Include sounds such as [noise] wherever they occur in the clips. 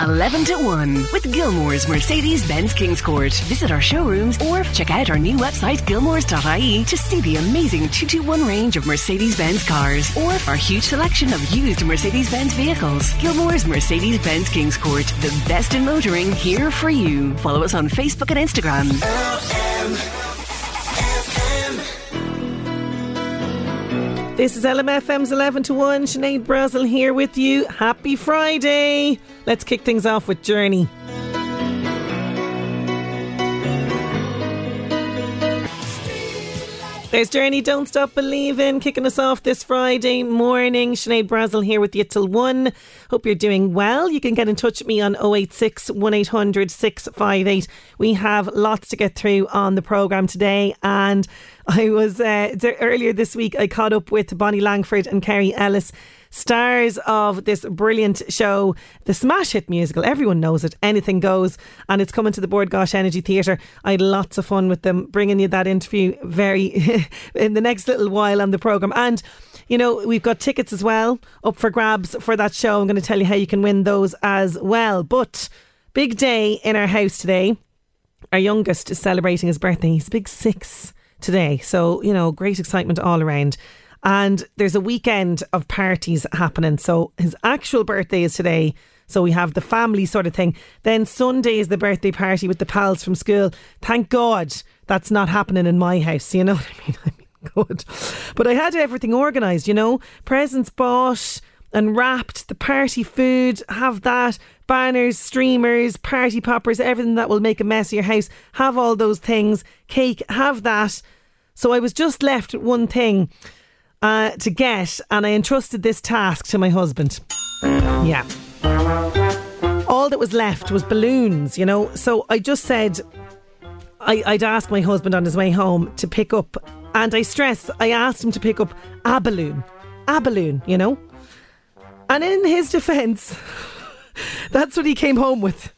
11 to 1 with Gilmore's Mercedes Benz Kings Court. Visit our showrooms or check out our new website, gilmores.ie, to see the amazing 221 range of Mercedes Benz cars or our huge selection of used Mercedes Benz vehicles. Gilmore's Mercedes Benz Kings Court, the best in motoring here for you. Follow us on Facebook and Instagram. This is LMFM's 11 to 1. Sinead Brazel here with you. Happy Friday. Let's kick things off with Journey. There's Journey, Don't Stop Believing, kicking us off this Friday morning. Sinead Brazel here with you till 1. Hope you're doing well. You can get in touch with me on 086 1800 658. We have lots to get through on the programme today. And I was, uh, earlier this week, I caught up with Bonnie Langford and Kerry Ellis stars of this brilliant show, the smash hit musical. Everyone knows it. Anything goes. And it's coming to the Bord Gáis Energy Theatre. I had lots of fun with them, bringing you that interview very [laughs] in the next little while on the programme. And you know, we've got tickets as well up for grabs for that show. I'm going to tell you how you can win those as well. But big day in our house today. Our youngest is celebrating his birthday. He's big six today. So, you know, great excitement all around and there's a weekend of parties happening. So his actual birthday is today. So we have the family sort of thing. Then Sunday is the birthday party with the pals from school. Thank God that's not happening in my house. You know [laughs] what I mean? I mean, good. But I had everything organised, you know, presents bought and wrapped, the party food, have that, banners, streamers, party poppers, everything that will make a mess of your house. Have all those things, cake, have that. So I was just left one thing uh, to get, and I entrusted this task to my husband. Yeah. All that was left was balloons, you know. So I just said I, I'd ask my husband on his way home to pick up, and I stress, I asked him to pick up a balloon. A balloon, you know. And in his defence, [laughs] that's what he came home with.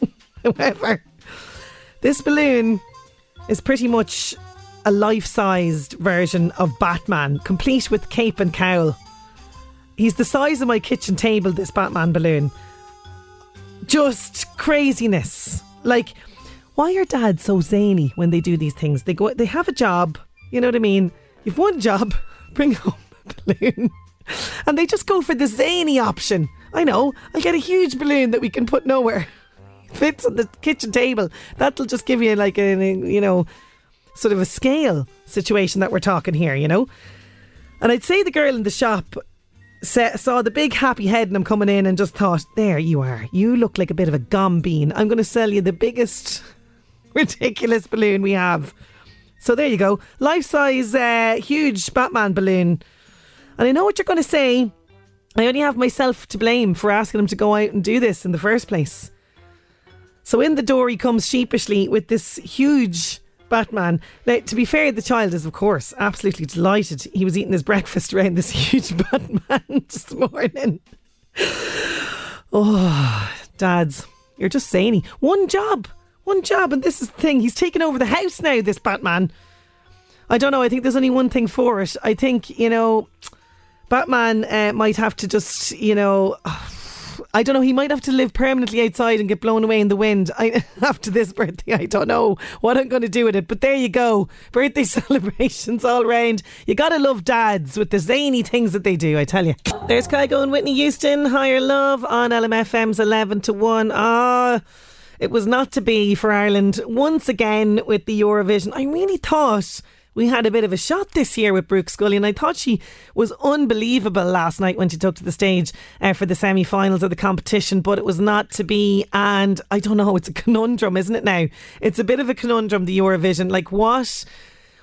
[laughs] However, this balloon is pretty much a life sized version of Batman, complete with cape and cowl. He's the size of my kitchen table, this Batman balloon. Just craziness. Like, why are dads so zany when they do these things? They go, they have a job, you know what I mean? You've one job, [laughs] bring home a balloon. And they just go for the zany option. I know, I'll get a huge balloon that we can put nowhere. Fits on the kitchen table. That'll just give you like a, you know, sort of a scale situation that we're talking here, you know? And I'd say the girl in the shop saw the big happy head and I'm coming in and just thought, there you are. You look like a bit of a gum bean. I'm going to sell you the biggest [laughs] ridiculous balloon we have. So there you go. Life size, uh, huge Batman balloon. And I know what you're going to say. I only have myself to blame for asking him to go out and do this in the first place. So in the door he comes sheepishly with this huge Batman. Now, to be fair, the child is, of course, absolutely delighted. He was eating his breakfast around this [laughs] huge Batman [laughs] this morning. Oh, dads, you're just zany. One job, one job, and this is the thing. He's taken over the house now, this Batman. I don't know. I think there's only one thing for it. I think, you know, Batman uh, might have to just, you know. [sighs] I don't know. He might have to live permanently outside and get blown away in the wind. I, [laughs] after this birthday, I don't know what I'm going to do with it. But there you go. Birthday [laughs] celebrations all round. You got to love dads with the zany things that they do, I tell you. There's Kygo and Whitney Houston. Higher Love on LMFM's 11 to 1. Ah. It was not to be for Ireland once again with the Eurovision. I really thought we had a bit of a shot this year with Brooke Scullion, and I thought she was unbelievable last night when she took to the stage uh, for the semi finals of the competition, but it was not to be. And I don't know, it's a conundrum, isn't it now? It's a bit of a conundrum, the Eurovision. Like, what?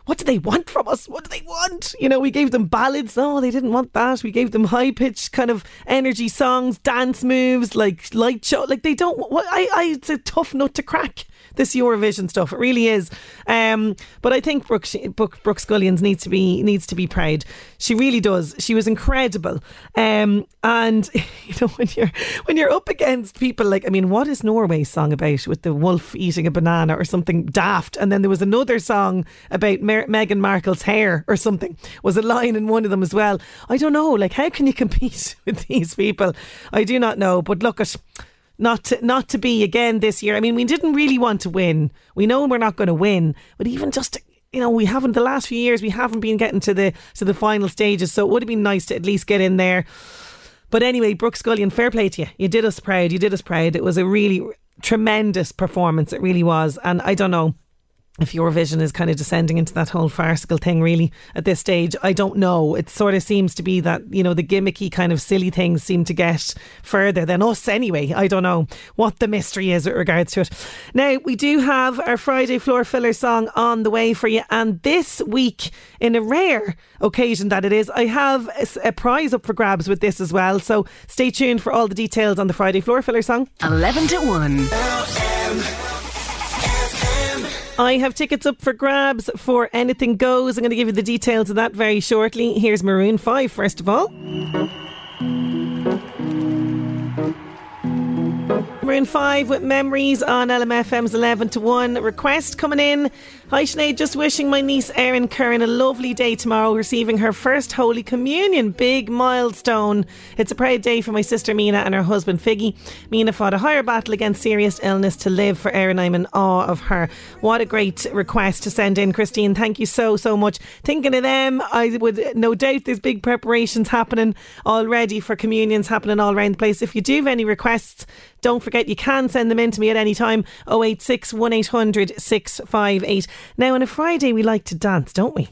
what do they want from us? What do they want? You know, we gave them ballads. No, they didn't want that. We gave them high pitched kind of energy songs, dance moves, like light show. Like they don't. What I, I, it's a tough nut to crack this Eurovision stuff. It really is. Um, but I think Brooke, Brooke, Brooke Scullions needs to be needs to be proud. She really does. She was incredible. Um, and [laughs] you know when you're when you're up against people like I mean, what is Norway's song about with the wolf eating a banana or something daft? And then there was another song about Mer- Meghan Markle's hair or something. Was a line in one of them as well. I don't know. Like how can you [laughs] compete with these people? I do not know. But look at not to, not to be again this year. I mean, we didn't really want to win. We know we're not going to win, but even just you know, we haven't the last few years we haven't been getting to the to the final stages. So it would have been nice to at least get in there. But anyway, Brooke Scullion, fair play to you. You did us proud. You did us proud. It was a really tremendous performance. It really was. And I don't know if Eurovision is kind of descending into that whole farcical thing, really, at this stage, I don't know. It sort of seems to be that, you know, the gimmicky kind of silly things seem to get further than us anyway. I don't know what the mystery is with regards to it. Now, we do have our Friday floor filler song on the way for you. And this week, in a rare occasion that it is, I have a, a prize up for grabs with this as well. So stay tuned for all the details on the Friday floor filler song. 11 to 1. I have tickets up for grabs for Anything Goes. I'm going to give you the details of that very shortly. Here's Maroon 5, first of all. Maroon 5 with memories on LMFM's 11 to 1. Request coming in Hi Sinead, just wishing my niece Erin Curran a lovely day tomorrow, receiving her first Holy Communion. Big milestone. It's a proud day for my sister Mina and her husband Figgy. Mina fought a higher battle against serious illness to live for Erin. I'm in awe of her. What a great request to send in, Christine. Thank you so, so much. Thinking of them, I would no doubt there's big preparations happening already for communions happening all around the place. If you do have any requests, don't forget you can send them in to me at any time 086 1800 658. Now, on a Friday, we like to dance, don't we?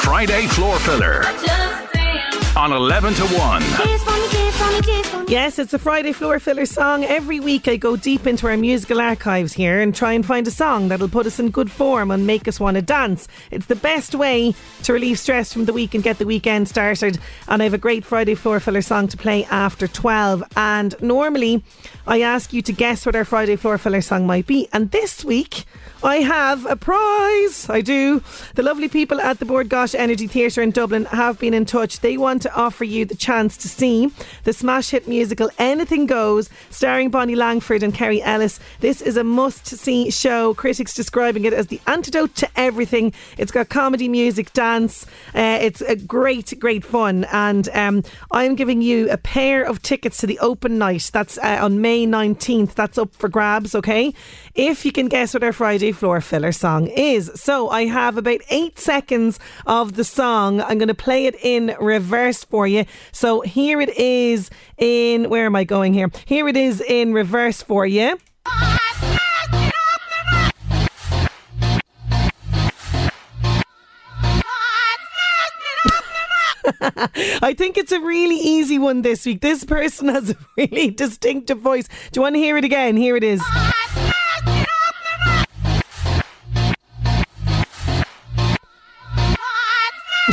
Friday Floor Filler on 11 to 1. Yes, it's a Friday floor filler song. Every week I go deep into our musical archives here and try and find a song that'll put us in good form and make us want to dance. It's the best way to relieve stress from the week and get the weekend started. And I have a great Friday floor filler song to play after 12. And normally I ask you to guess what our Friday floor filler song might be. And this week I have a prize. I do. The lovely people at the Bord Gáis Energy Theatre in Dublin have been in touch. They want to offer you the chance to see the smash hit musical Anything Goes, starring Bonnie Langford and Kerry Ellis. This is a must see show. Critics describing it as the antidote to everything. It's got comedy, music, dance. Uh, it's a great, great fun. And um, I'm giving you a pair of tickets to the open night. That's uh, on May 19th. That's up for grabs, okay? If you can guess what our Friday floor filler song is. So I have about eight seconds of the song. I'm going to play it in reverse for you. So here it is in, where am I going here? Here it is in reverse for you. [laughs] I think it's a really easy one this week. This person has a really [laughs] distinctive voice. Do you want to hear it again? Here it is.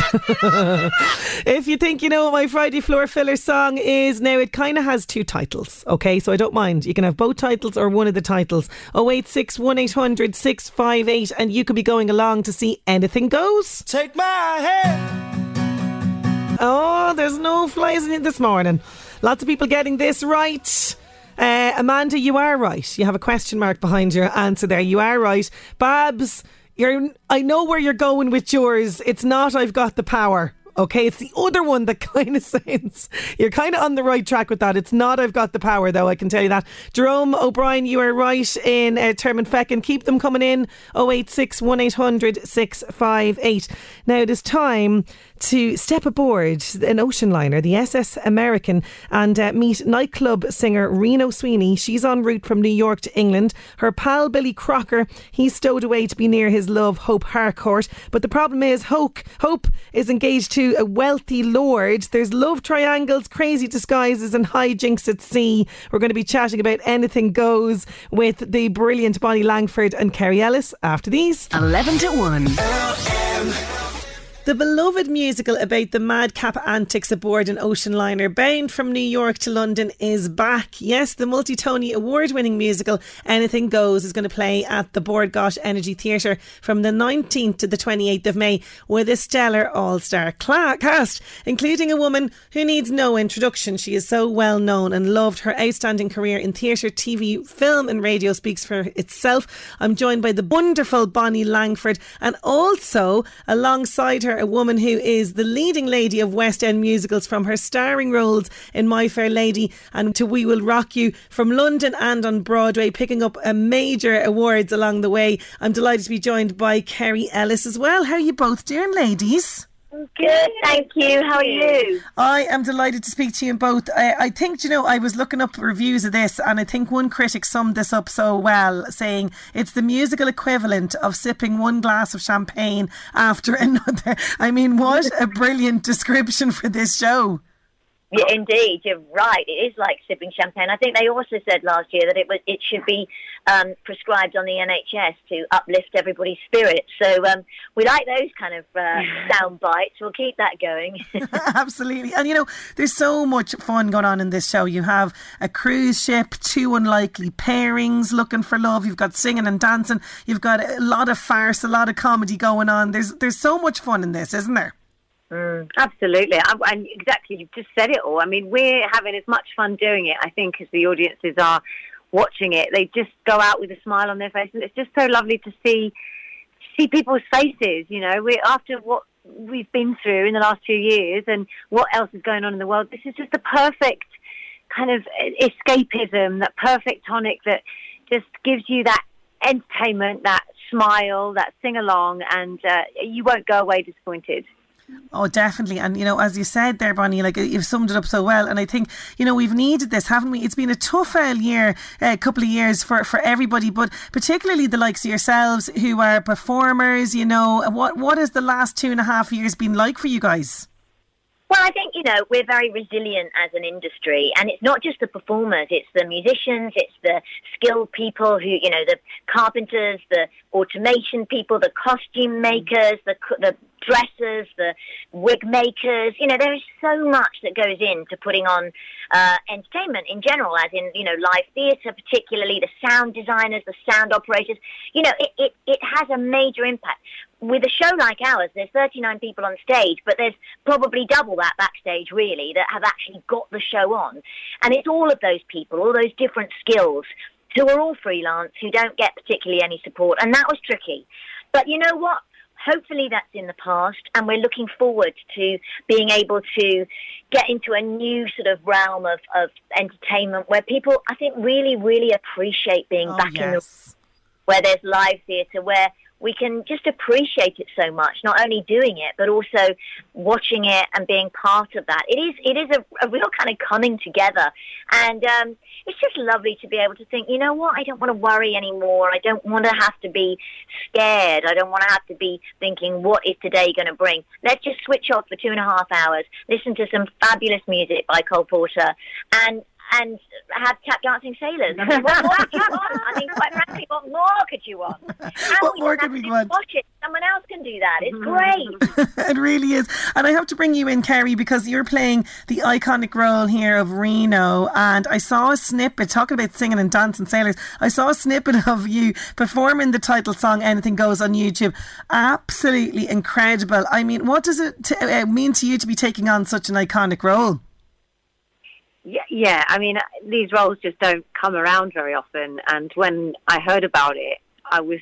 [laughs] if you think you know what my Friday floor filler song is, now it kind of has two titles, okay? So I don't mind. You can have both titles or one of the titles. 086 1800 658, and you could be going along to see Anything Goes. Take my hand. Oh, there's no flies in it this morning. Lots of people getting this right. Uh, Amanda, you are right. You have a question mark behind your answer there. You are right. Babs, you're, I know where you're going with yours. It's not I've got the power. Okay, it's the other one that [laughs] kind of sounds. You're kind of on the right track with that. It's not I've Got the Power, though, I can tell you that. Jerome O'Brien, you are right in uh, term and feck and keep them coming in 086 1800 658. Now it is time to step aboard an ocean liner, the SS American, and uh, meet nightclub singer Reno Sweeney. She's en route from New York to England. Her pal Billy Crocker, he's stowed away to be near his love Hope Harcourt. But the problem is, Hope, Hope is engaged to a wealthy lord. There's love triangles, crazy disguises, and hijinks at sea. We're going to be chatting about anything goes with the brilliant Bonnie Langford and Kerry Ellis after these. 11 to 1. The beloved musical about the madcap antics aboard an ocean liner bound from New York to London is back. Yes, the multi Tony award winning musical Anything Goes is going to play at the Bord Gáis Energy Theatre from the 19th to the 28th of May with a stellar all star cast, including a woman who needs no introduction. She is so well known and loved. Her outstanding career in theatre, TV, film, and radio speaks for itself. I'm joined by the wonderful Bonnie Langford and also alongside her a woman who is the leading lady of West End musicals from her starring roles in My Fair Lady and to We Will Rock You from London and on Broadway, picking up a major awards along the way. I'm delighted to be joined by Kerry Ellis as well. How are you both doing, ladies? Good, thank you. How are you? I am delighted to speak to you both. I, I think, you know, I was looking up reviews of this, and I think one critic summed this up so well, saying it's the musical equivalent of sipping one glass of champagne after [laughs] another. I mean, what a [laughs] brilliant description for this show. Yeah, indeed, you're right. It is like sipping champagne. I think they also said last year that it was it should be um, prescribed on the NHS to uplift everybody's spirits. So um, we like those kind of uh, sound bites. We'll keep that going. [laughs] Absolutely, and you know, there's so much fun going on in this show. You have a cruise ship, two unlikely pairings looking for love. You've got singing and dancing. You've got a lot of farce, a lot of comedy going on. There's there's so much fun in this, isn't there? Mm, absolutely. I, and exactly, you've just said it all. I mean, we're having as much fun doing it, I think, as the audiences are watching it. They just go out with a smile on their face. And it's just so lovely to see see people's faces, you know. We after what we've been through in the last few years and what else is going on in the world, this is just the perfect kind of escapism, that perfect tonic that just gives you that entertainment, that smile, that sing along, and uh, you won't go away disappointed. Oh, definitely. And, you know, as you said there, Bonnie, like you've summed it up so well. And I think, you know, we've needed this, haven't we? It's been a tough uh, year, a uh, couple of years for, for everybody, but particularly the likes of yourselves who are performers, you know, what, what has the last two and a half years been like for you guys? Well, I think, you know, we're very resilient as an industry. And it's not just the performers, it's the musicians, it's the skilled people who, you know, the carpenters, the automation people, the costume makers, the, the dressers, the wig makers. You know, there is so much that goes into putting on uh, entertainment in general, as in, you know, live theatre, particularly the sound designers, the sound operators. You know, it, it, it has a major impact. With a show like ours, there's 39 people on stage, but there's probably double that backstage, really, that have actually got the show on. And it's all of those people, all those different skills who are all freelance, who don't get particularly any support. And that was tricky. But you know what? Hopefully that's in the past and we're looking forward to being able to get into a new sort of realm of, of entertainment where people I think really really appreciate being oh, back yes. in the where there's live theatre where we can just appreciate it so much, not only doing it, but also watching it and being part of that. It is, it is a, a real kind of coming together. And um, it's just lovely to be able to think, you know what, I don't want to worry anymore. I don't want to have to be scared. I don't want to have to be thinking, what is today going to bring? Let's just switch off for two and a half hours, listen to some fabulous music by Cole Porter, and and have tap dancing sailors. I mean, what more could you want? I mean, quite frankly, what more could you want? And [laughs] what more could we want? Watch it. Someone else can do that. It's great. [laughs] it really is. And I have to bring you in, Kerry, because you're playing the iconic role here of Reno. And I saw a snippet talking about singing and dancing sailors. I saw a snippet [laughs] of you performing the title song "Anything Goes" on YouTube. Absolutely incredible. I mean, what does it t- uh, mean to you to be taking on such an iconic role? Yeah, yeah. I mean, these roles just don't come around very often. And when I heard about it, I was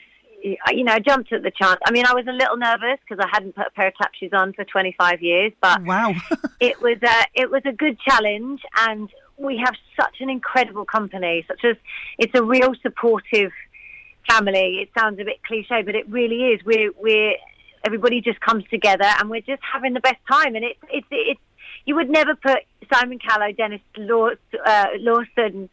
you know, I jumped at the chance. I mean, I was a little nervous because I hadn't put a pair of tap shoes on for 25 years, but wow, [laughs] it was a it was a good challenge, and we have such an incredible company. Such as it's a real supportive family. It sounds a bit cliche, but it really is. We're we're everybody just comes together, and we're just having the best time. And it's it's it's you would never put Simon Callow, Denis Law, uh, Lawson,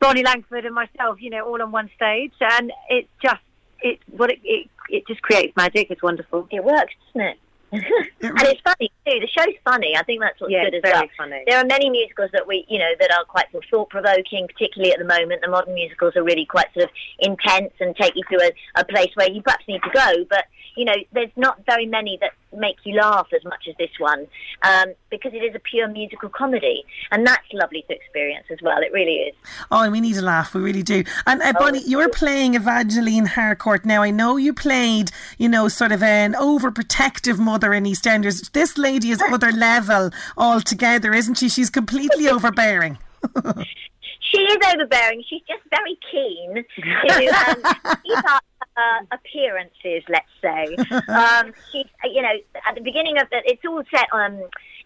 Bonnie Langford, and myself, you know, all on one stage, and it's just it what it, it it just creates magic. It's wonderful. It works, doesn't it? [laughs] [laughs] and it's funny too. The show's funny. I think that's what's yeah, good as very well. Funny. There are many musicals that we, you know, that are quite sort of thought provoking, particularly at the moment. The modern musicals are really quite sort of intense and take you to a, a place where you perhaps need to go. But you know, there's not very many that make you laugh as much as this one um, because it is a pure musical comedy, and that's lovely to experience as well. It really is. Oh, and we need a laugh. We really do. And uh, Bonnie, Oh. you're playing Evangeline Harcourt now. I know you played, you know, sort of an overprotective mother in EastEnders. This lady is other [laughs] level altogether, isn't she? She's completely overbearing. [laughs] She is overbearing. She's just very keen to um, [laughs] keep up uh, appearances, let's say. [laughs] Um, she's, you know, at the beginning of the, it's all set um,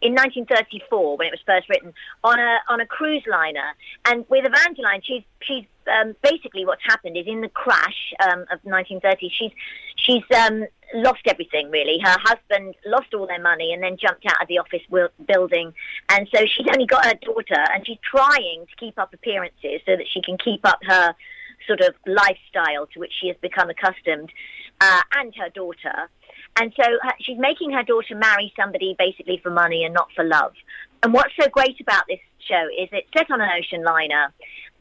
in 1934 when it was first written on a on a cruise liner, and with Evangeline, she's she's um, basically what's happened is in the crash um, of 1930, she's she's um, lost everything really. Her husband lost all their money and then jumped out of the office building, and so she's only got her daughter, and she's trying to keep up appearances so that she can keep up her sort of lifestyle to which she has become accustomed, uh, and her daughter. And so her, she's making her daughter marry somebody basically for money and not for love. And what's so great about this show is it's set on an ocean liner.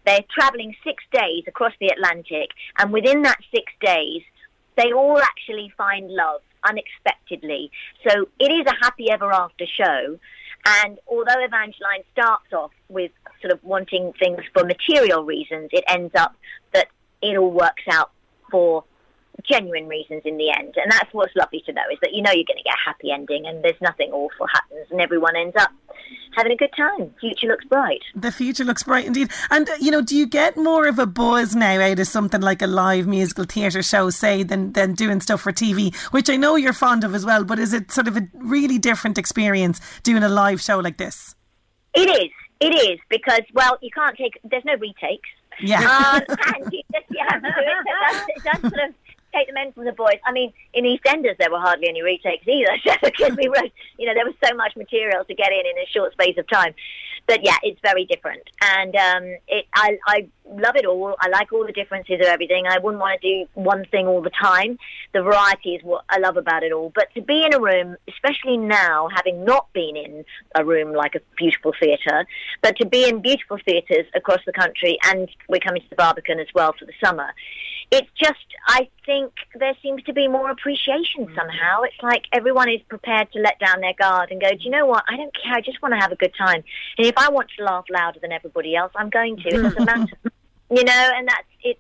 They're traveling six days across the Atlantic, and within that six days, they all actually find love unexpectedly. So it is a happy ever after show. And although Evangeline starts off with sort of wanting things for material reasons, it ends up that it all works out for genuine reasons in the end. And that's what's lovely to know is that you know you're going to get a happy ending and there's nothing awful happens and everyone ends up having a good time. Future looks bright. The future looks bright indeed. And, uh, you know, do you get more of a buzz now out of something like a live musical theatre show, say, than, than doing stuff for TV, which I know you're fond of as well, but is it sort of a really different experience doing a live show like this? It is. It is because, well, you can't take, there's no retakes. Yeah. Um, [laughs] and you just you have to do it. That's, it sort of the men from the boys. I mean, in EastEnders there were hardly any retakes either, [laughs] so because we wrote, you know, there was so much material to get in in a short space of time. But yeah, it's very different, and um, it I I love it all. I like all the differences of everything. I wouldn't want to do one thing all the time. The variety is what I love about it all. But to be in a room, especially now, having not been in a room like a beautiful theatre, but to be in beautiful theatres across the country, and we're coming to the Barbican as well for the summer. It's just, I think there seems to be more appreciation mm. somehow. It's like everyone is prepared to let down their guard and go, do you know what? I don't care. I just want to have a good time. And if I want to laugh louder than everybody else, I'm going to. It doesn't matter. [laughs] You know, and that's, it's,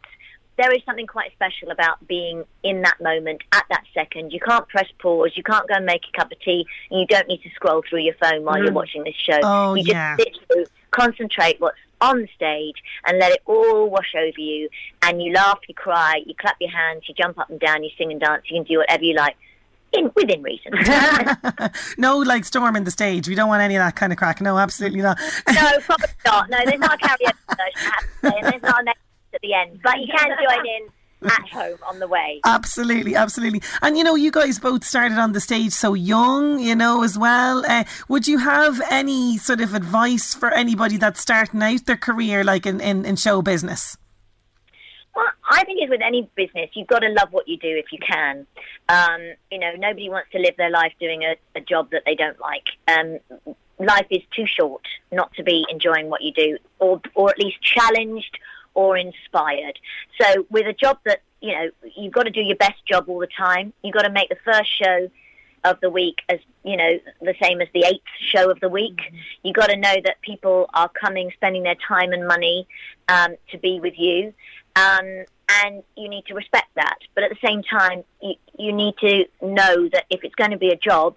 there is something quite special about being in that moment at that second. You can't press pause. You can't go and make a cup of tea. And you don't need to scroll through your phone while you're mm. watching this show. Oh, you just yeah. sit through, concentrate what's on the stage and let it all wash over you. And you laugh, you cry, you clap your hands, you jump up and down, you sing and dance, you can do whatever you like. In, within reason. [laughs] [laughs] no, like storming the stage. We don't want any of that kind of crack. No, absolutely not. no, [laughs] probably not. No, there's not a karaoke version, I have to say, and there's not at the end. But you can join in at home on the way. Absolutely, absolutely. And you know, you guys both started on the stage so young, you know, as well. Uh, would you have any sort of advice for anybody that's starting out their career, like in, in, in show business? Well, I think it's with any business, you've got to love what you do if you can. Um, you know, nobody wants to live their life doing a, a job that they don't like. Um, life is too short not to be enjoying what you do, or or at least challenged or inspired. So, with a job that you know, you've got to do your best job all the time. You've got to make the first show of the week as you know the same as the eighth show of the week. You've got to know that people are coming, spending their time and money um, to be with you, um, and you need to respect that. But at the same time, you, you need to know that if it's going to be a job,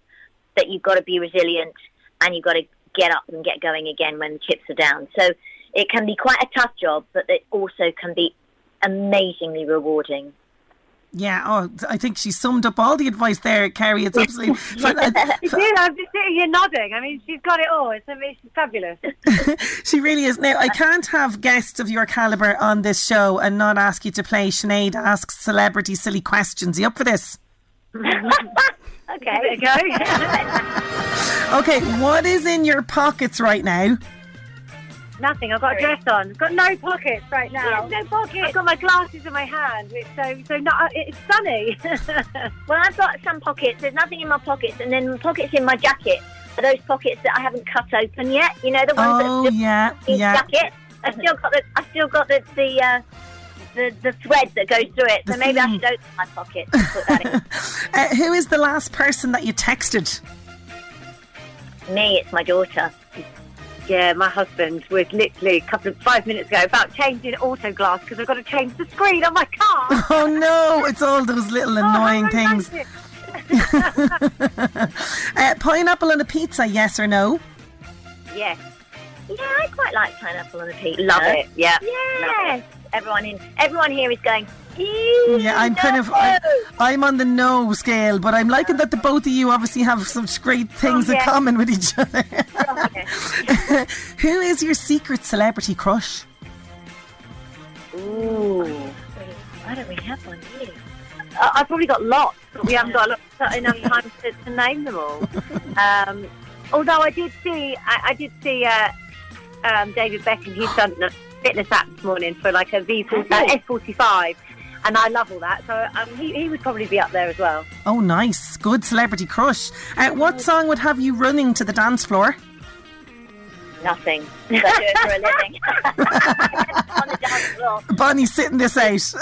that you've got to be resilient and you've got to get up and get going again when the chips are down. So it can be quite a tough job, but it also can be amazingly rewarding. Yeah, oh, I think she summed up all the advice there, Kerry. It's absolutely. [laughs] uh, [laughs] I'm just sitting here nodding. I mean, she's got it all. It's, it's fabulous. [laughs] she really is. Now, I can't have guests of your calibre on this show and not ask you to play Sinead Asks Celebrity Silly Questions. Are you up for this? okay, there you go. okay, what is in your pockets right now? Nothing. I've got a dress on. Got no pockets right now. no pockets. I've got my glasses in my hand. It's so so not. It's sunny. [laughs] well, I've got some pockets. There's nothing in my pockets, and then pockets in my jacket are those pockets that I haven't cut open yet. You know the ones oh, that yeah, yeah. jacket. I still got the. I still got the the. Uh, the, the thread that goes through it, so maybe I should open my pocket. Put that in. [laughs] uh, who is the last person that you texted? Me, it's my daughter. Yeah, my husband was literally a couple of five minutes ago about changing auto glass because I've got to change the screen on my car. [laughs] Oh no, it's all those little Oh, annoying things. [laughs] uh, pineapple on a pizza, yes or no? yes, Yeah, I quite like pineapple on a pizza. love it. Yeah, Yes. Everyone in everyone here is going. Yeah, I'm kind of I, I'm on the no scale, but I'm liking that the both of you obviously have such great things Oh, in common with each other. Okay. [laughs] Who is your secret celebrity crush? Ooh. Why don't we have one here? I- I've probably got lots, but we haven't got a lot, enough time to, to name them all. Um, although I did see, I, I did see uh, um, David Beckham. He's done a fitness app this morning for like a V uh, S45, and I love all that. So um, he, he would probably be up there as well. Oh, nice, good celebrity crush. Uh, what song would have you running to the dance floor? Nothing. [laughs] I do it for a living. [laughs] on the dance floor. Bonnie's sitting this out. [laughs]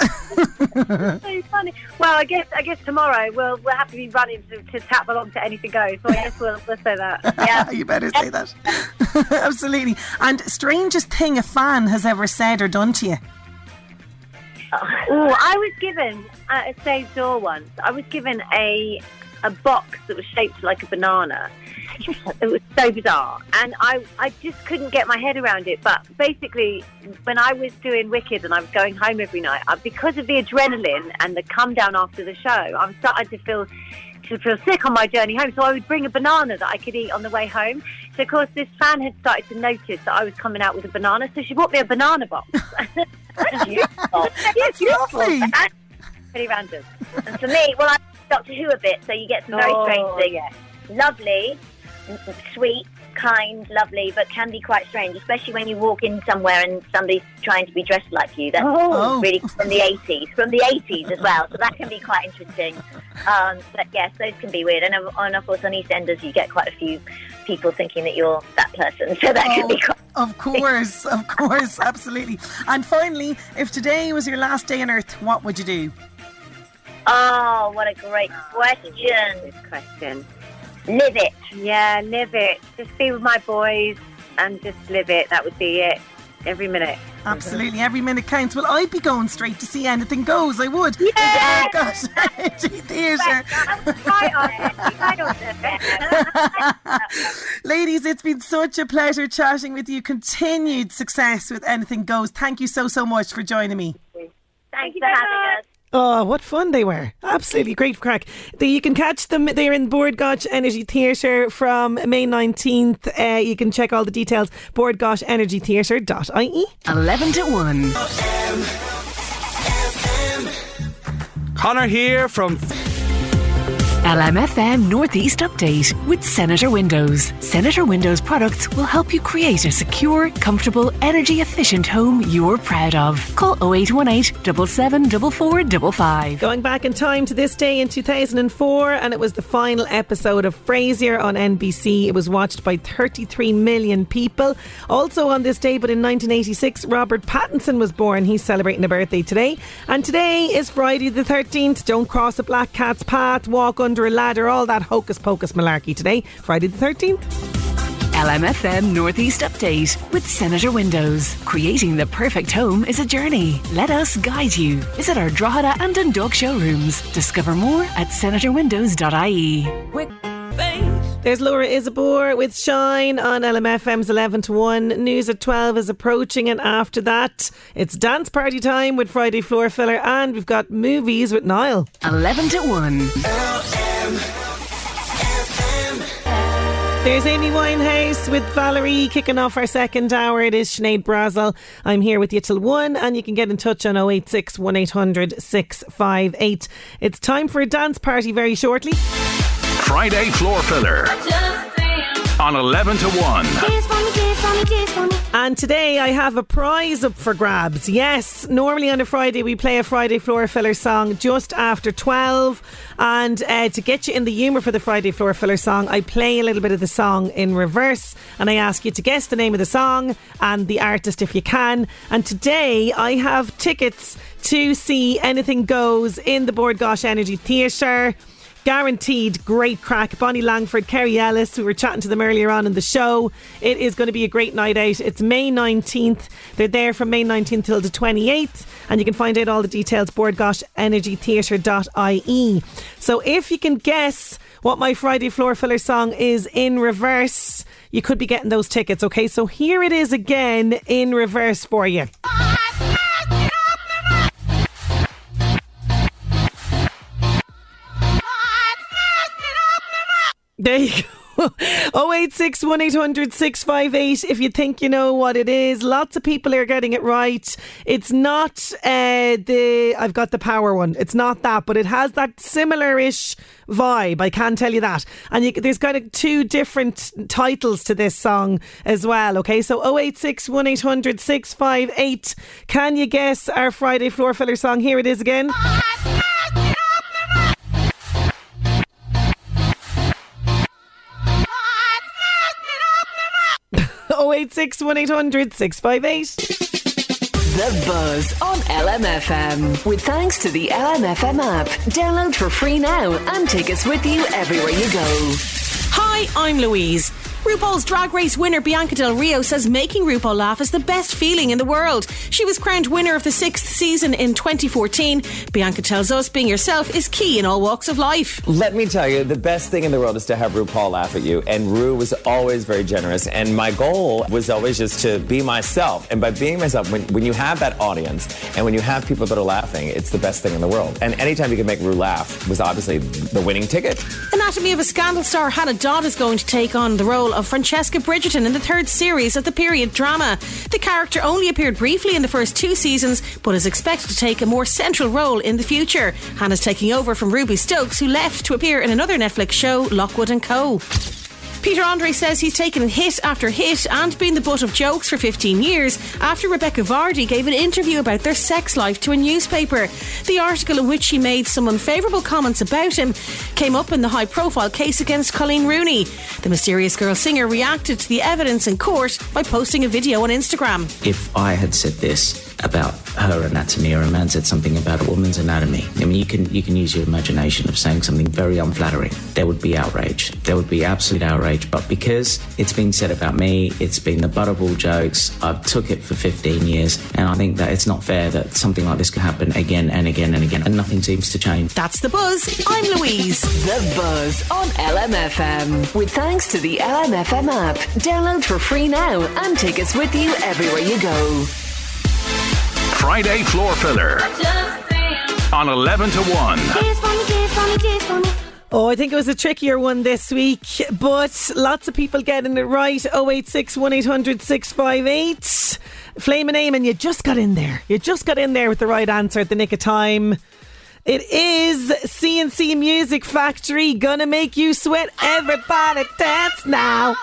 So funny. Well, I guess I guess tomorrow we'll we'll have to be running to, to tap along to anything goes. So I guess we'll, we'll say that. Yeah. you better say that. Absolutely. And strangest thing a fan has ever said or done to you? [laughs] Oh, I was given at a stage door once. I was given a a box that was shaped like a banana. [laughs] It was so bizarre, and I I just couldn't get my head around it. But basically, when I was doing Wicked and I was going home every night, I, because of the adrenaline and the come down after the show, I was starting to feel to feel sick on my journey home. So I would bring a banana that I could eat on the way home. So of course, this fan had started to notice that I was coming out with a banana, so she bought me a banana box. [laughs] That's [laughs] lovely. Pretty random. And for me, well, I'm Doctor Who a bit, so you get some very Oh, strange things. yeah. Lovely, sweet, kind, lovely, but can be quite strange, especially when you walk in somewhere and somebody's trying to be dressed like you. That's Oh. really from the 80s, from the 80s as well. So that can be quite interesting. Um, but yes, those can be weird. And, of- and of course, on EastEnders, you get quite a few people thinking that you're that person. [laughs] So that can be quite. Of course, of course, absolutely. And finally, if today was your last day on earth, what would you do? Oh, what a great question. Good question. Live it. Yeah, live it. Just be with my boys and just live it. That would be it. Every minute. Absolutely, every minute counts. Well, I'd be going straight to see anything goes. I would. Yeah! Oh, gosh, [laughs] Energy Theatre. Right [laughs] on it. Right on it. Ladies, it's been such a pleasure chatting with you. Continued success with Anything Goes. Thank you so, so much for joining me. Thanks you for having us. Oh, what fun they were. Absolutely great crack. The, you can catch them, they're in Bord Gáis Energy Theatre from May 19th. Uh, you can check all the details, bordgaisenergytheatre.ie. 11 to 1. Connor here from LMFM Northeast Update with Senator Windows. Senator Windows products will help you create a secure, comfortable, energy efficient home you're proud of. Call 0818 774455. Going back in time to this day in 2004, and it was the final episode of Frasier on NBC. It was watched by 33 million people. Also on this day, but in 1986, Robert Pattinson was born. He's celebrating a birthday today. And today is Friday the 13th. Don't cross a black cat's path, walk under a ladder, all that hocus pocus malarkey today. Friday the 13th. LMFM Northeast Update with Senator Windows. Creating the perfect home is a journey. Let us guide you. Visit our Drogheda and Dundalk showrooms. Discover more at senatorwindows.ie. There's Laura Izibor with Shine on LMFM's 11 to 1. News at 12 is approaching, and after that, it's dance party time with Friday Floor Filler, and we've got movies with Niall. 11 to 1. There's Amy Winehouse with Valerie kicking off our second hour. It is Sinead Brazel. I'm here with you till one, and you can get in touch on 086 1800 658. It's time for a dance party very shortly. Friday Floor Filler on 11 to 1. And today I have a prize up for grabs. Yes, normally on a Friday we play a Friday Floor Filler song just after 12. And uh, to get you in the humour for the Friday Floor Filler song, I play a little bit of the song in reverse and I ask you to guess the name of the song and the artist if you can. And today I have tickets to see Anything Goes in the Bord Gáis Energy Theatre. Guaranteed great crack. Bonnie Langford, Kerry Ellis, we were chatting to them earlier on in the show. It is going to be a great night out. It's May 19th. They're there from May 19th till the 28th. And you can find out all the details bordgaisenergytheatre.ie. So if you can guess what my Friday floor filler song is in reverse, you could be getting those tickets, okay? So here it is again in reverse for you. There you go. [laughs] 086 1800 658 if you think you know what it is. Lots of people are getting it right. It's not uh, the I've got the power one. It's not that, but it has that similar ish vibe. I can tell you that. And you, there's kind of two different titles to this song as well. Okay, so 086 1800 658. Can you guess our Friday floor filler song? Here it is again. 086 1800 658. The Buzz on LMFM. With thanks to the LMFM app. Download for free now and take us with you everywhere you go. Hi, I'm Louise. RuPaul's Drag Race winner Bianca Del Rio says making RuPaul laugh is the best feeling in the world. She was crowned winner of the sixth season in 2014. Bianca tells us being yourself is key in all walks of life. Let me tell you, the best thing in the world is to have RuPaul laugh at you. And Ru was always very generous. And my goal was always just to be myself. And by being myself, when, when you have that audience and when you have people that are laughing, it's the best thing in the world. And anytime you can make Ru laugh was obviously the winning ticket. Anatomy of a Scandal star Hannah Dodd is going to take on the role of Francesca Bridgerton in the third series of the period drama. The character only appeared briefly in the first two seasons, but is expected to take a more central role in the future. Hannah's taking over from Ruby Stokes, who left to appear in another Netflix show, Lockwood and Co. Peter Andre says he's taken hit after hit and been the butt of jokes for 15 years after Rebekah Vardy gave an interview about their sex life to a newspaper. The article in which she made some unfavourable comments about him came up in the high profile case against Coleen Rooney. The mysterious girl singer reacted to the evidence in court by posting a video on Instagram. If I had said this, about her anatomy or a man said something about a woman's anatomy. I mean, you can you can use your imagination of saying something very unflattering. There would be outrage. There would be absolute outrage. But because it's been said about me, it's been the butt of all jokes. I've took it for 15 years, and I think that it's not fair that something like this can happen again and again and again, and nothing seems to change. That's the buzz. I'm Louise. The Buzz on LMFM. With thanks to the LMFM app. Download for free now and take us with you everywhere you go. Friday Floor Filler on 11 to 1. Oh, I think it was a trickier one this week, but lots of people getting it right. 086 1800 658. Flame a name, and you just got in there. You just got in there with the right answer at the nick of time. It is C+C Music Factory, gonna make you sweat. Everybody dance now.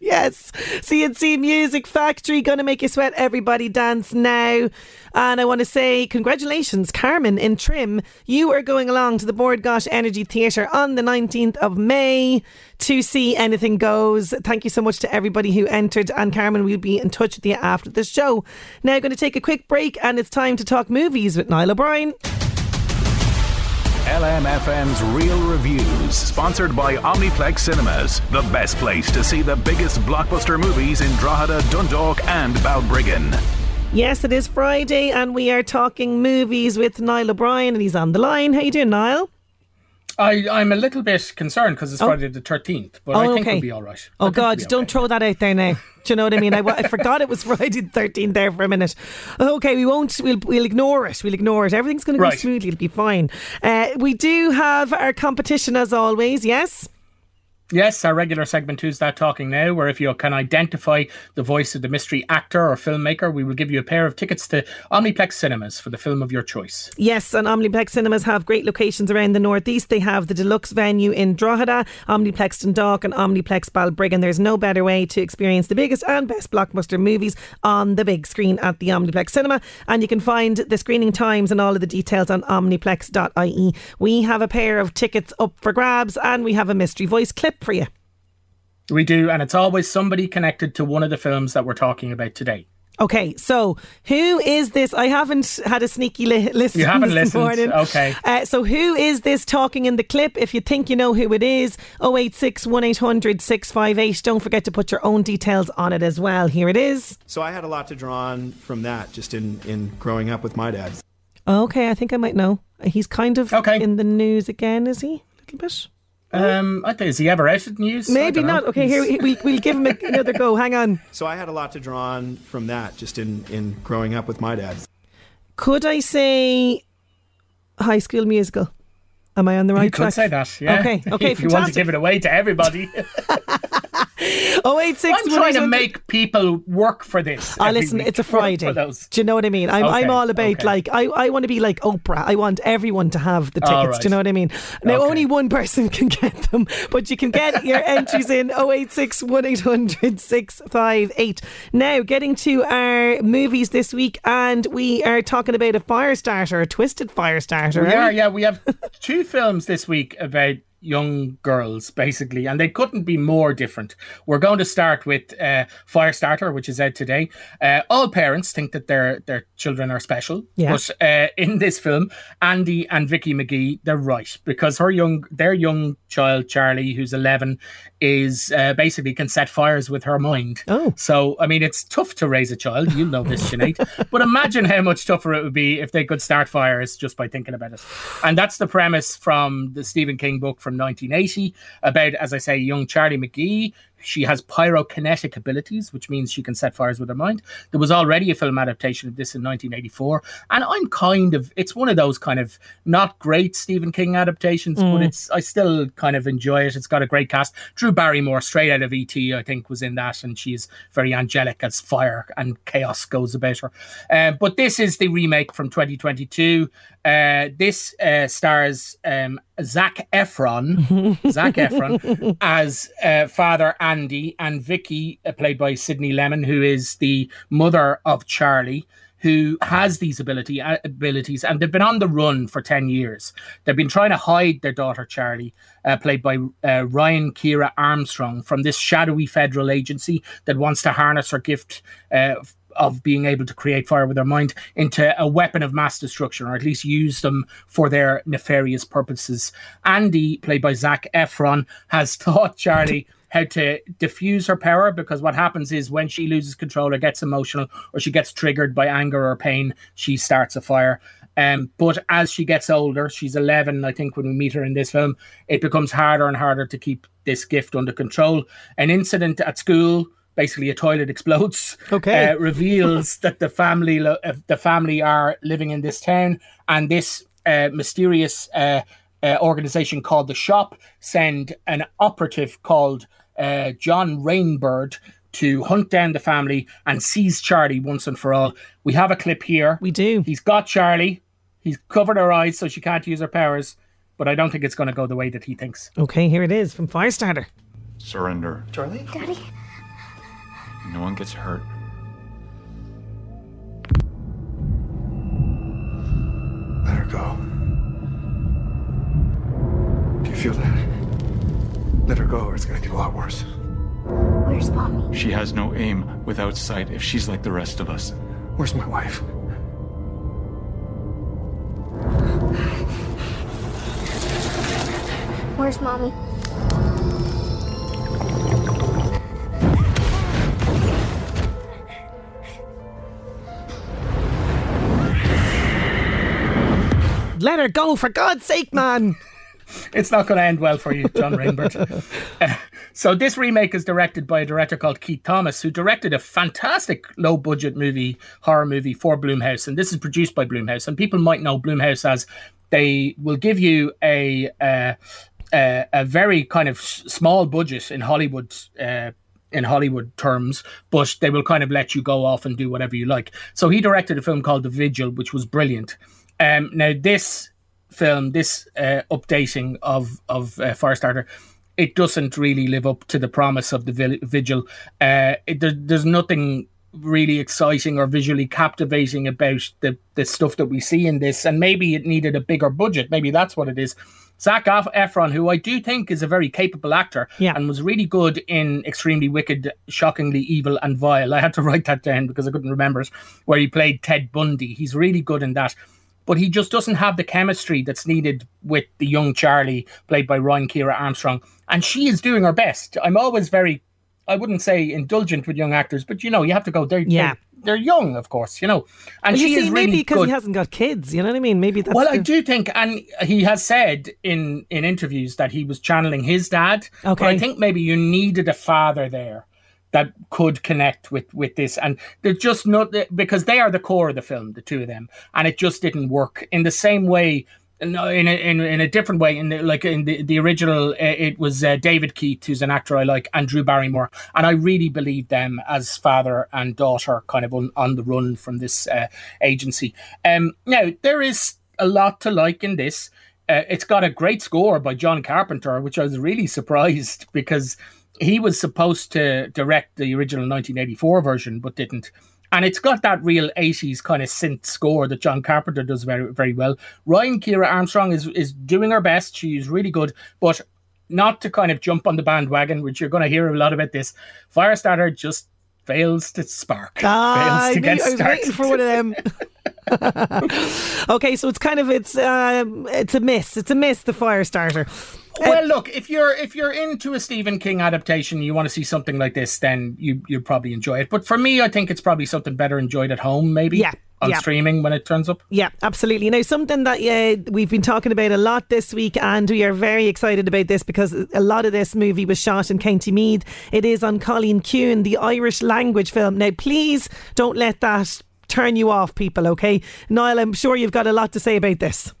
Yes, C+C Music Factory, gonna make you sweat. Everybody dance now. And I want to say congratulations, Carmen in Trim. You are going along to the Bord Gáis Energy Theatre on the 19th of May to see Anything Goes. Thank you so much to everybody who entered. And Carmen, we'll be in touch with you after the show. Now, going to take a quick break, and it's time to talk movies with Niall O'Brien. LMFM's Real Reviews, sponsored by Omniplex Cinemas, the best place to see the biggest blockbuster movies in Drogheda, Dundalk, and Balbriggan. Yes, it is Friday, and we are talking movies with Niall O'Brien, and he's on the line. How you doing, Niall? I, I'm a little bit concerned because it's Oh. Friday the 13th, but Oh, I think okay. we'll be all right. Oh God! we'll Don't throw that out there now. [laughs] Do you know what I mean? I, I forgot it was Friday the thirteenth there for a minute. Okay, we won't. We'll we'll ignore it. We'll ignore it. Everything's going to go Right. smoothly. It'll be fine. Uh, we do have our competition as always. Yes. Yes, our regular segment Who's That Talking Now, where if you can identify the voice of the mystery actor or filmmaker, we will give you a pair of tickets to Omniplex Cinemas for the film of your choice. Yes, and Omniplex cinemas have great locations around the northeast. They have the deluxe venue in Drogheda, Omniplex Dundalk, and Omniplex Balbriggan. There's no better way to experience the biggest and best blockbuster movies on the big screen at the Omniplex cinema. And you can find the screening times and all of the details on omniplex.ie. We have a pair of tickets up for grabs, and we have a mystery voice clip for you. We do, and it's always somebody connected to one of the films that we're talking about today. Okay, so who is this? I haven't had a sneaky li- listen. You haven't this listened? morning. Okay. Uh, so who is this talking in the clip? If you think you know who it is, 086 1800 658. Don't forget to put your own details on it as well. Here it is. So I had a lot to draw on from that just in, in growing up with my dad. Okay, I think I might know. He's kind of okay. in the news again, is he? A little bit. Um, I think is he ever out of the news? Maybe don't know. Okay, here we, we'll give him a- another go. Hang on. [laughs] So I had a lot to draw on from that just in, in growing up with my dad. Could I say High School Musical? Am I on the right you track? could say that, yeah. Okay, [laughs] okay, if you want to give it away to everybody. [laughs] 086 I'm trying to make people work for this. Ah, every listen, week. it's a Friday. Do you know what I mean? I'm, I'm all about okay. like I, I want to be like Oprah. I want everyone to have the tickets. All Do you know what I mean? Now only one person [laughs] can get them, but you can get your entries in 086 1800 658. Now getting to our movies this week, and we are talking about a fire starter, a twisted fire starter. We are, we? yeah. We have two films this week about young girls, basically, and they couldn't be more different. We're going to start with uh, Firestarter, which is out today. Uh, all parents think that their their children are special, Yeah. but uh, in this film, Andy and Vicky McGee, they're right because her young their young child Charlie, who's eleven, is uh, basically can set fires with her mind. Oh, so I mean, it's tough to raise a child. You know this, Sinead. [laughs] but imagine how much tougher it would be if they could start fires just by thinking about it. And that's the premise from the Stephen King book from 1980 about, as I say, young Charlie McGee. She has pyrokinetic abilities, which means she can set fires with her mind. There was already a film adaptation of this in 1984, and I'm kind of it's one of those kind of not great Stephen King adaptations, but Mm. it's I still kind of enjoy it. It's got a great cast. Drew Barrymore, straight out of ET, I think, was in that, and she's very angelic as fire and chaos goes about her. Uh, but this is the remake from 2022. Uh, this uh, stars um, Zac Efron, [laughs] Zac Efron, as uh, Father Andy, and Vicky, uh, played by Sydney Lemmon, who is the mother of Charlie. Who has these ability uh, abilities, and they've been on the run for ten years. They've been trying to hide their daughter Charlie, uh, played by uh, Ryan Kiera Armstrong, from this shadowy federal agency that wants to harness her gift uh, of being able to create fire with their mind into a weapon of mass destruction, or at least use them for their nefarious purposes. Andy, played by Zac Efron, has [laughs] taught Charlie how to diffuse her power because what happens is when she loses control or gets emotional or she gets triggered by anger or pain, she starts a fire. Um, but as she gets older, she's 11, I think, when we meet her in this film, it becomes harder and harder to keep this gift under control. An incident at school basically a toilet explodes. Okay. Uh, reveals that the family lo- uh, the family are living in this town, and this uh, mysterious uh, uh, organization called the Shop send an operative called uh, John Rainbird to hunt down the family and seize Charlie once and for all. We have a clip here. We do. He's got Charlie. He's covered her eyes so she can't use her powers, but I don't think it's going to go the way that he thinks. Okay, here it is from Firestarter. Surrender. Charlie? Daddy? No one gets hurt. Let her go. Do you feel that? Let her go or it's gonna get a lot worse. Where's mommy? She has no aim without sight if she's like the rest of us. Where's my wife? Where's mommy? Let her go, for God's sake, man. [laughs] it's not going to end well for you, John Rainbird. Uh, [laughs] [laughs] so this remake is directed by a director called Keith Thomas, who directed a fantastic low-budget movie, horror movie for Blumhouse, and this is produced by Blumhouse. And people might know Blumhouse as they will give you a uh, a, a very kind of small budget in Hollywood. Uh, in Hollywood terms, but they will kind of let you go off and do whatever you like. So he directed a film called The Vigil, which was brilliant. Um, now this film, this uh, updating of of uh, Firestarter, it doesn't really live up to the promise of the Vigil. Uh, it, there, there's nothing really exciting or visually captivating about the the stuff that we see in this, and maybe it needed a bigger budget. Maybe that's what it is. Zac Efron, who I do think is a very capable actor yeah. and was really good in Extremely Wicked, Shockingly Evil, and Vile. I had to [laughs] write that down because I couldn't remember it, where he played Ted Bundy. He's really good in that. But he just doesn't have the chemistry that's needed with the young Charlie, played by Ryan Kiera Armstrong. And she is doing her best. I'm always very I wouldn't say indulgent with young actors, but you know, you have to go. They're, yeah. they're, they're young, of course, you know. And well, she see, is maybe because he hasn't got kids. You know what I mean? Maybe that's well, the... I do think, and he has said in in interviews that he was channeling his dad. Okay. But I think maybe you needed a father there that could connect with with this, and they're just not because they are the core of the film, the two of them, and it just didn't work in the same way no, in a, in, in a different way. In the, like in the, the original, it was uh, David Keith, who's an actor I like, and Drew Barrymore, and I really believe them as father and daughter, kind of on, on the run from this uh, agency. Um, now there is a lot to like in this. Uh, it's got a great score by John Carpenter, which I was really [laughs] surprised because he was supposed to direct the original 1984 version, but didn't and it's got that real 80s kind of synth score that John Carpenter does very very well. Ryan Kiera Armstrong is is doing her best. She's really good, but not to kind of jump on the bandwagon, which you're going to hear a lot about this. Firestarter just fails to spark. Ah, fails to I, get I was started. waiting for one of them. [laughs] [laughs] okay, so it's kind of it's um, it's a miss. It's a miss. The fire starter. Well, look, if you're if you're into a Stephen King adaptation, you want to see something like this, then you you'll probably enjoy it. But for me, I think it's probably something better enjoyed at home, maybe. Yeah, On yeah. streaming when it turns up. Yeah, absolutely. Now, something that uh, we've been talking about a lot this week, and we are very excited about this because a lot of this movie was shot in County Meath. It is An Cailín Ciúin, the Irish language film. Now, please don't let that turn you off, people, okay? Niall, I'm sure you've got a lot to say about this.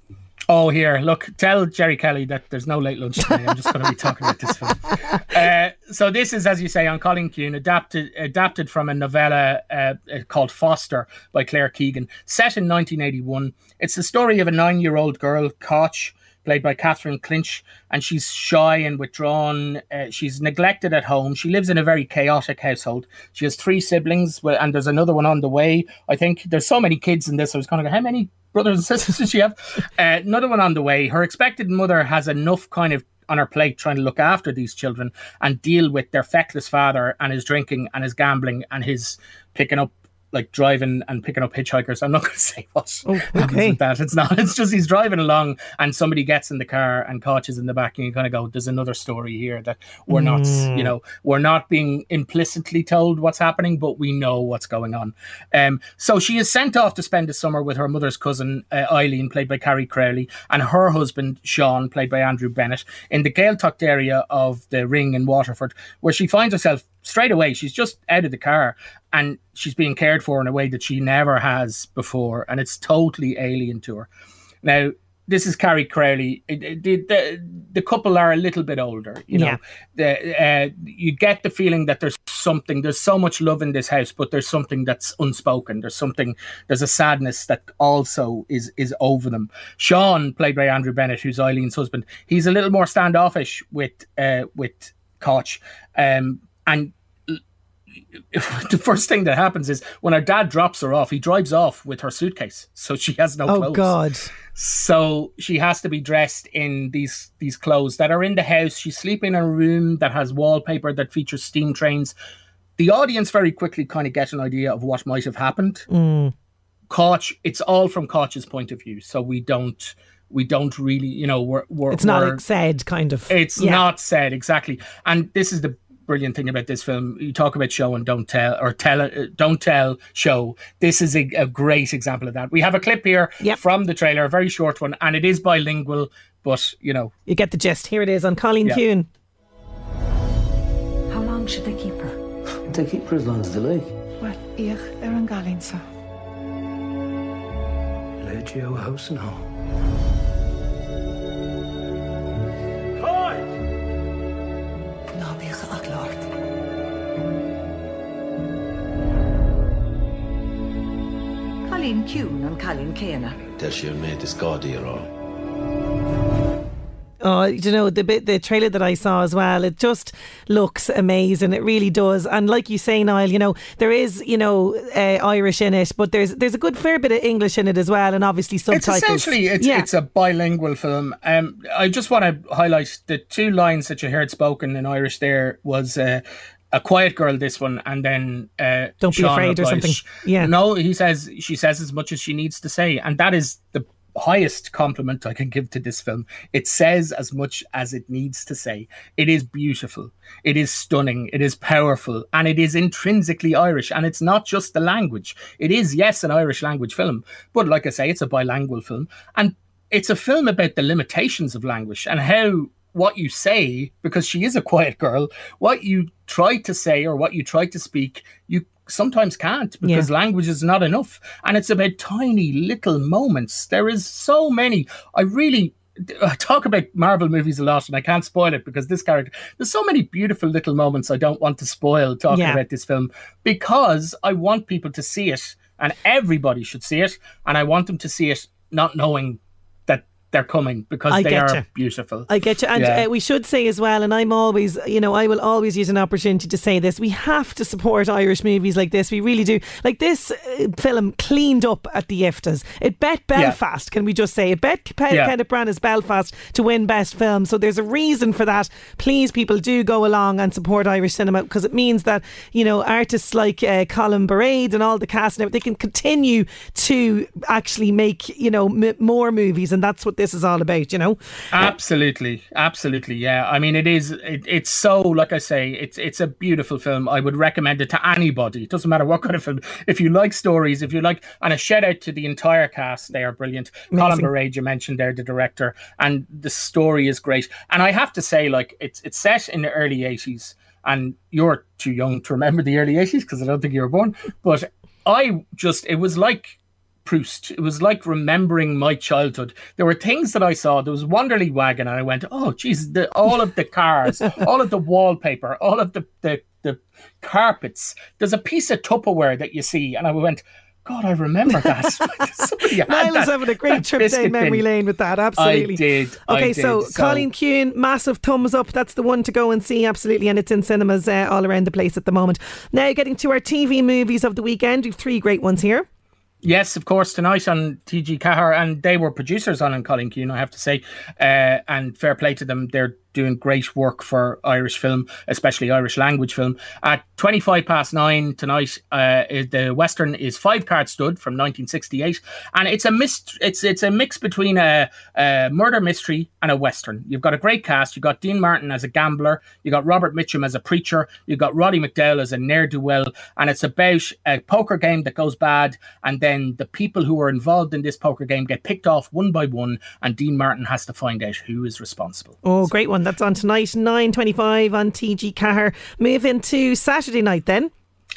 Oh, here, look, tell Jerry Kelly that there's no late lunch today. I'm just going to be talking about this film. [laughs] Uh, so this is, as you say, An Cailín Ciúin, adapted adapted from a novella uh, called Foster by Claire Keegan, set in 1981. It's the story of a nine-year-old girl, Cáit, played by Catherine Clinch, and she's shy and withdrawn. Uh, she's neglected at home. She lives in a very chaotic household. She has three siblings, and there's another one on the way. I think there's so many kids in this. I was kind of go, how many brothers and [laughs] sisters does she have? Uh, another one on the way. Her expected mother has enough kind of on her plate trying to look after these children and deal with their feckless father and his drinking and his gambling and his picking up like driving and picking up hitchhikers. I'm not [laughs] going to say what Oh, happens okay. with that. It's not. It's just he's driving along and somebody gets in the car and catches in the back, and you kind of go, "There's another story here that we're not, Mm. you know, we're not being implicitly told what's happening, but we know what's going on." Um, so she is sent off to spend the summer with her mother's cousin uh, Eileen, played by Carrie Crowley, and her husband Sean, played by Andrew Bennett, in the Gaeltacht area of the Ring in Waterford, where she finds herself straight away. She's just out of the car and she's being cared for in a way that she never has before, and it's totally alien to her. Now, this is Carrie Crowley. The, the, the couple are a little bit older, you know. The, uh, you get the feeling that there's something, there's so much love in this house, but there's something that's unspoken. There's something, there's a sadness that also is is over them. Sean, played by Andrew Bennett, who's Eileen's husband, he's a little more standoffish with uh, with Cáit, um, and the first thing that happens is when her dad drops her off, he drives off with her suitcase, so she has no Oh, clothes. Oh God. So she has to be dressed in these these clothes that are in the house. She's sleeping in a room that has wallpaper that features steam trains. The audience very quickly kind of get an idea of what might have happened. Mm. Cáit, it's all from Cáit's point of view, so we don't we don't really, you know, we're, we're It's not we're- said kind of. it's Yeah. not said exactly. And this is the brilliant thing about this film. You talk about show and don't tell, or tell, uh, don't tell, show. This is a, a, great example of that. We have a clip here yep. from the trailer, a very short one, and it is bilingual, but you know. You get the gist. Here it is on Colleen yeah. Kuhn. How long should they keep her? [sighs] They keep her as long as they like. Well, ich er an galinsa. Let you house and home. Colleen Kuhn and Colleen Kena. Does she made this gaudy or Oh, you know the bit, the trailer that I saw as well. It just looks amazing. It really does. And like you say, Niall, you know there is you know uh, Irish in it, but there's there's a good fair bit of English in it as well, and obviously subtitles. It's essentially it's, yeah. it's a bilingual film. Um, I just want to highlight the two lines that you heard spoken in Irish. There was. Uh, a quiet girl this one and then uh, don't Sean be afraid replies, or something. Yeah. No he says she says as much as she needs to say and that is the highest compliment i can give to this film. It says as much as it needs to say. It is beautiful. It is stunning. It is powerful. And it is intrinsically irish. And it's not just the language. It is yes an irish language film. But like i say it's a bilingual film. And it's a film about the limitations of language and how what you say, because she is a quiet girl, what you try to say or what you try to speak, you sometimes can't because yeah. language is not enough. And it's about tiny little moments. There is so many. I really I talk about Marvel movies a lot and I can't spoil it because this character, there's so many beautiful little moments I don't want to spoil talking yeah. about this film because I want people to see it and everybody should see it. And I want them to see it not knowing they're coming because I they are you. beautiful. I get you. And yeah. uh, we should say as well, and I'm always, you know, I will always use an opportunity to say this. We have to support Irish movies like this. We really do. Like this uh, film cleaned up at the IFTAs. It bet Belfast, yeah. can we just say? It bet Pe- yeah. Kenneth Branagh's Belfast to win Best Film. So there's a reason for that. Please, people, do go along and support Irish cinema because it means that, you know, artists like uh, Colm Bairéad and all the cast and they can continue to actually make, you know, m- more movies. And that's what this is all about, you know? Absolutely. Absolutely. Yeah. I mean, it is, it, it's so, like I say, it's, it's a beautiful film. I would recommend it to anybody. It doesn't matter what [laughs] kind of film. If you like stories, if you like, and a shout out to the entire cast. They are brilliant. Amazing. Colm Bairéad, you mentioned there, the director, and the story is great. And I have to say, like, it's, it's set in the early 80s and you're too young to remember the early 80s because I don't think you were born. But I just, it was like Proust. It was like remembering my childhood. There were things that I saw. There was Wanderly Wagon, and I went, "Oh, geez!" The, all of the cars, [laughs] all of the wallpaper, all of the, the the carpets. There's a piece of Tupperware that you see, and I went. God, I remember that. [laughs] Niall's having a great trip down memory lane with that. Absolutely. I did. Okay, I did. so, so Cailín Ciúin, massive thumbs up. That's the one to go and see, absolutely. And it's in cinemas uh, all around the place at the moment. Now, getting to our TV movies of the weekend, we've three great ones here. Yes, of course, tonight on TG Ceathair, and they were producers on and Cailín Ciúin, I have to say, uh, and fair play to them. They're doing great work for Irish film, especially Irish language film. At 25 past nine tonight, uh, the Western is Five Card Stud from 1968. And it's a it's it's a mix between a, a, murder mystery and a Western. You've got a great cast. You've got Dean Martin as a gambler. You've got Robert Mitchum as a preacher. You've got Roddy McDowall as a ne'er-do-well. And it's about a poker game that goes bad. And then the people who are involved in this poker game get picked off one by one. And Dean Martin has to find out who is responsible. Oh, great one. That's on tonight, 9.25 on TG Ceathair. Move into Saturday night then.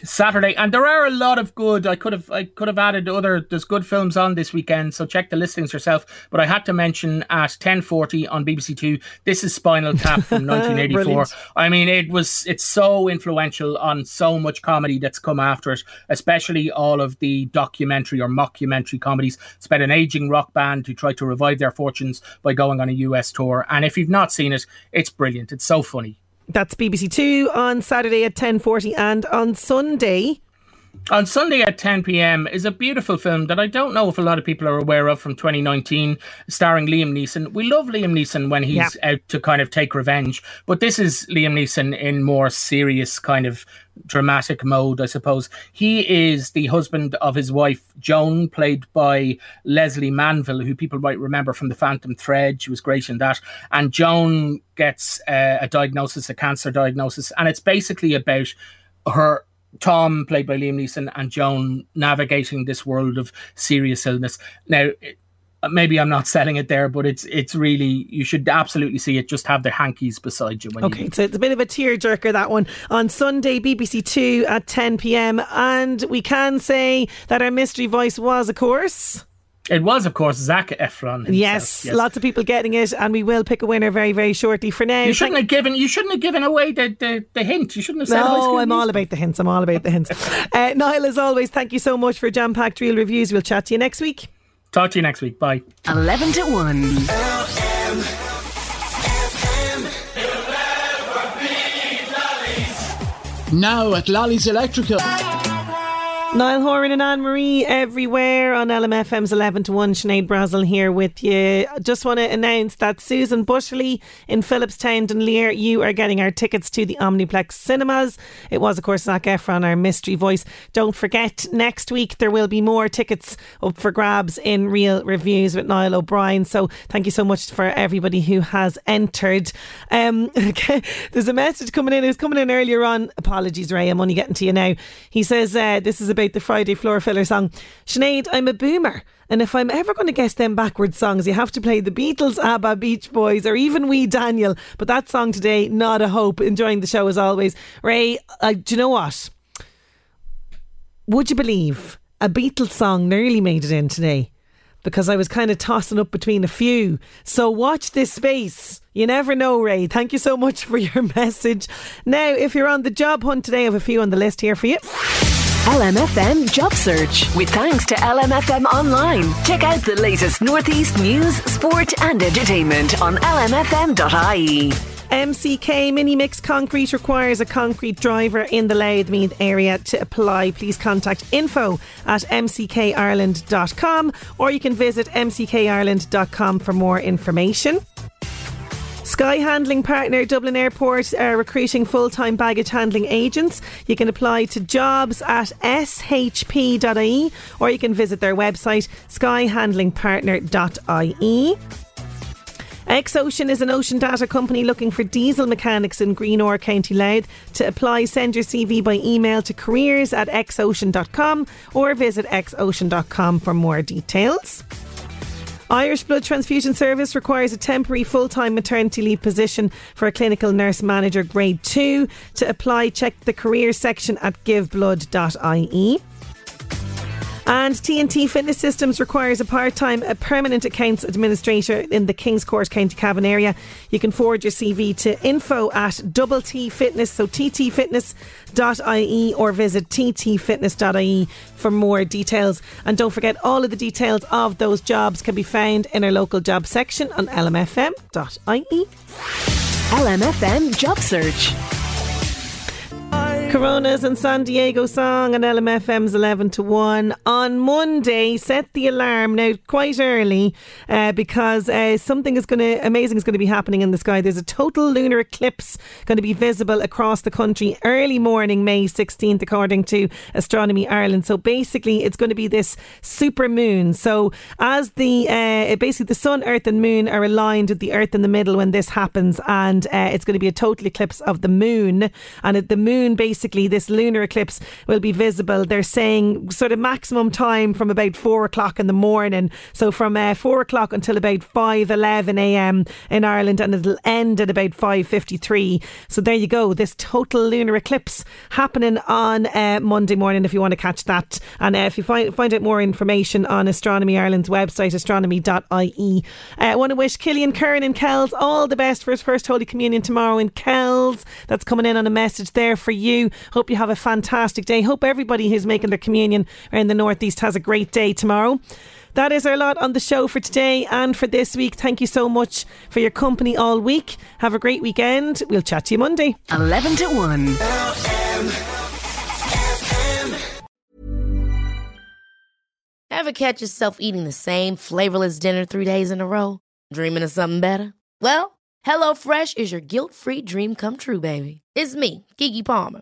Saturday, and there are a lot of good. I could have I could have added other. There's good films on this weekend, so check the listings yourself. But I had to mention at 10:40 on BBC Two. This is Spinal Tap from [laughs] 1984. I mean, it was it's so influential on so much comedy that's come after it, especially all of the documentary or mockumentary comedies. It's about an aging rock band who try to revive their fortunes by going on a US tour. And if you've not seen it, it's brilliant. It's so funny. That's BBC Two on Saturday at 10.40 and on Sunday on Sunday at 10 p.m. is a beautiful film that I don't know if a lot of people are aware of from 2019, starring Liam Neeson. We love Liam Neeson when he's Yeah. out to kind of take revenge, but this is Liam Neeson in more serious kind of dramatic mode, I suppose. He is the husband of his wife, Joan, played by Lesley Manville, who people might remember from The Phantom Thread. She was great in that. And Joan gets uh, a diagnosis, a cancer diagnosis, and it's basically about her Tom, played by Liam Neeson, and Joan navigating this world of serious illness. Now, it- maybe I'm not selling it there, but it's it's really you should absolutely see it. Just have the hankies beside you when Okay, you. so it's a bit of a tearjerker that one on Sunday, BBC Two at 10 p.m. And we can say that our mystery voice was, of course. It was, of course, Zac Efron. himself, Yes, lots of people getting it, and we will pick a winner very, very shortly. For now, You shouldn't thank- have given. You shouldn't have given away the, the, the hint. You shouldn't have said. No, I'm all about the hints. I'm all about the hints. [laughs] uh, Niall, as always, thank you so much for jam packed real reviews. We'll chat to you next week. Talk to you next week. Bye. 11 to 1. Now at Lolly's Electrical. Niall Horan and Anne Marie everywhere on LMFM's 11 to 1. Sinead Brazel here with you. Just want to announce that Susan Bushley in Philipstown, Dunleer, you are getting our tickets to the Omniplex cinemas. It was, of course, Zac Efron, our mystery voice. Don't forget, next week there will be more tickets up for grabs in Real Reviews with Niall O'Brien. So thank you so much for everybody who has entered. Um, [laughs] there's a message coming in. It was coming in earlier on. Apologies, Ray. I'm only getting to you now. He says, uh, This is about the Friday floor filler song. Sinead, I'm a boomer. And if I'm ever going to guess them backwards songs, you have to play the Beatles, ABBA, Beach Boys, or even Wee Daniel. But that song today, not a hope. Enjoying the show as always. Ray, uh, do you know what? Would you believe a Beatles song nearly made it in today? Because I was kind of tossing up between a few. So watch this space. You never know, Ray. Thank you so much for your [laughs] message. Now, if you're on the job hunt today, I have a few on the list here for you. LMFM Job Search with thanks to LMFM Online. Check out the latest Northeast news, sport, and entertainment on lmfm.ie. MCK Mini Mix Concrete requires a concrete driver in the Louth Meath area to apply. Please contact info at mckireland.com or you can visit mckireland.com for more information. Sky Handling Partner Dublin Airport are recruiting full time baggage handling agents. You can apply to jobs at shp.ie or you can visit their website skyhandlingpartner.ie. XOcean is an ocean data company looking for diesel mechanics in Greenore, County Louth. To apply, send your CV by email to careers at xocean.com or visit xocean.com for more details. Irish Blood Transfusion Service requires a temporary full time maternity leave position for a clinical nurse manager grade 2. To apply, check the careers section at giveblood.ie. And TNT Fitness Systems requires a part time, a permanent accounts administrator in the Kingscourt, County Cavan area. You can forward your CV to info at double T Fitness, so ttfitness.ie or visit ttfitness.ie for more details. And don't forget, all of the details of those jobs can be found in our local job section on lmfm.ie. LMFM Job Search. Coronas and San Diego song on LMFM's 11 to 1 on Monday. Set the alarm now quite early uh, because uh, something is going to, amazing is going to be happening in the sky. There's a total lunar eclipse going to be visible across the country early morning, May 16th, according to Astronomy Ireland. So basically, it's going to be this super moon. So as the, uh, basically, the sun, earth, and moon are aligned with the earth in the middle when this happens, and uh, it's going to be a total eclipse of the moon. And the moon basically this lunar eclipse will be visible. They're saying sort of maximum time from about four o'clock in the morning. So from uh, four o'clock until about five eleven a.m. in Ireland, and it'll end at about five fifty three. So there you go. This total lunar eclipse happening on uh, Monday morning. If you want to catch that, and uh, if you find find out more information on Astronomy Ireland's website, astronomy.ie. Uh, I want to wish Killian Curran in Kells all the best for his first Holy Communion tomorrow in Kells. That's coming in on a message there for you. Hope you have a fantastic day. Hope everybody who's making their communion around the Northeast has a great day tomorrow. That is our lot on the show for today and for this week. Thank you so much for your company all week. Have a great weekend. We'll chat to you Monday. 11 to 1. Ever catch yourself eating the same flavorless dinner three days in a row? Dreaming of something better? Well, HelloFresh is your guilt-free dream come true, baby. It's me, Keke Palmer.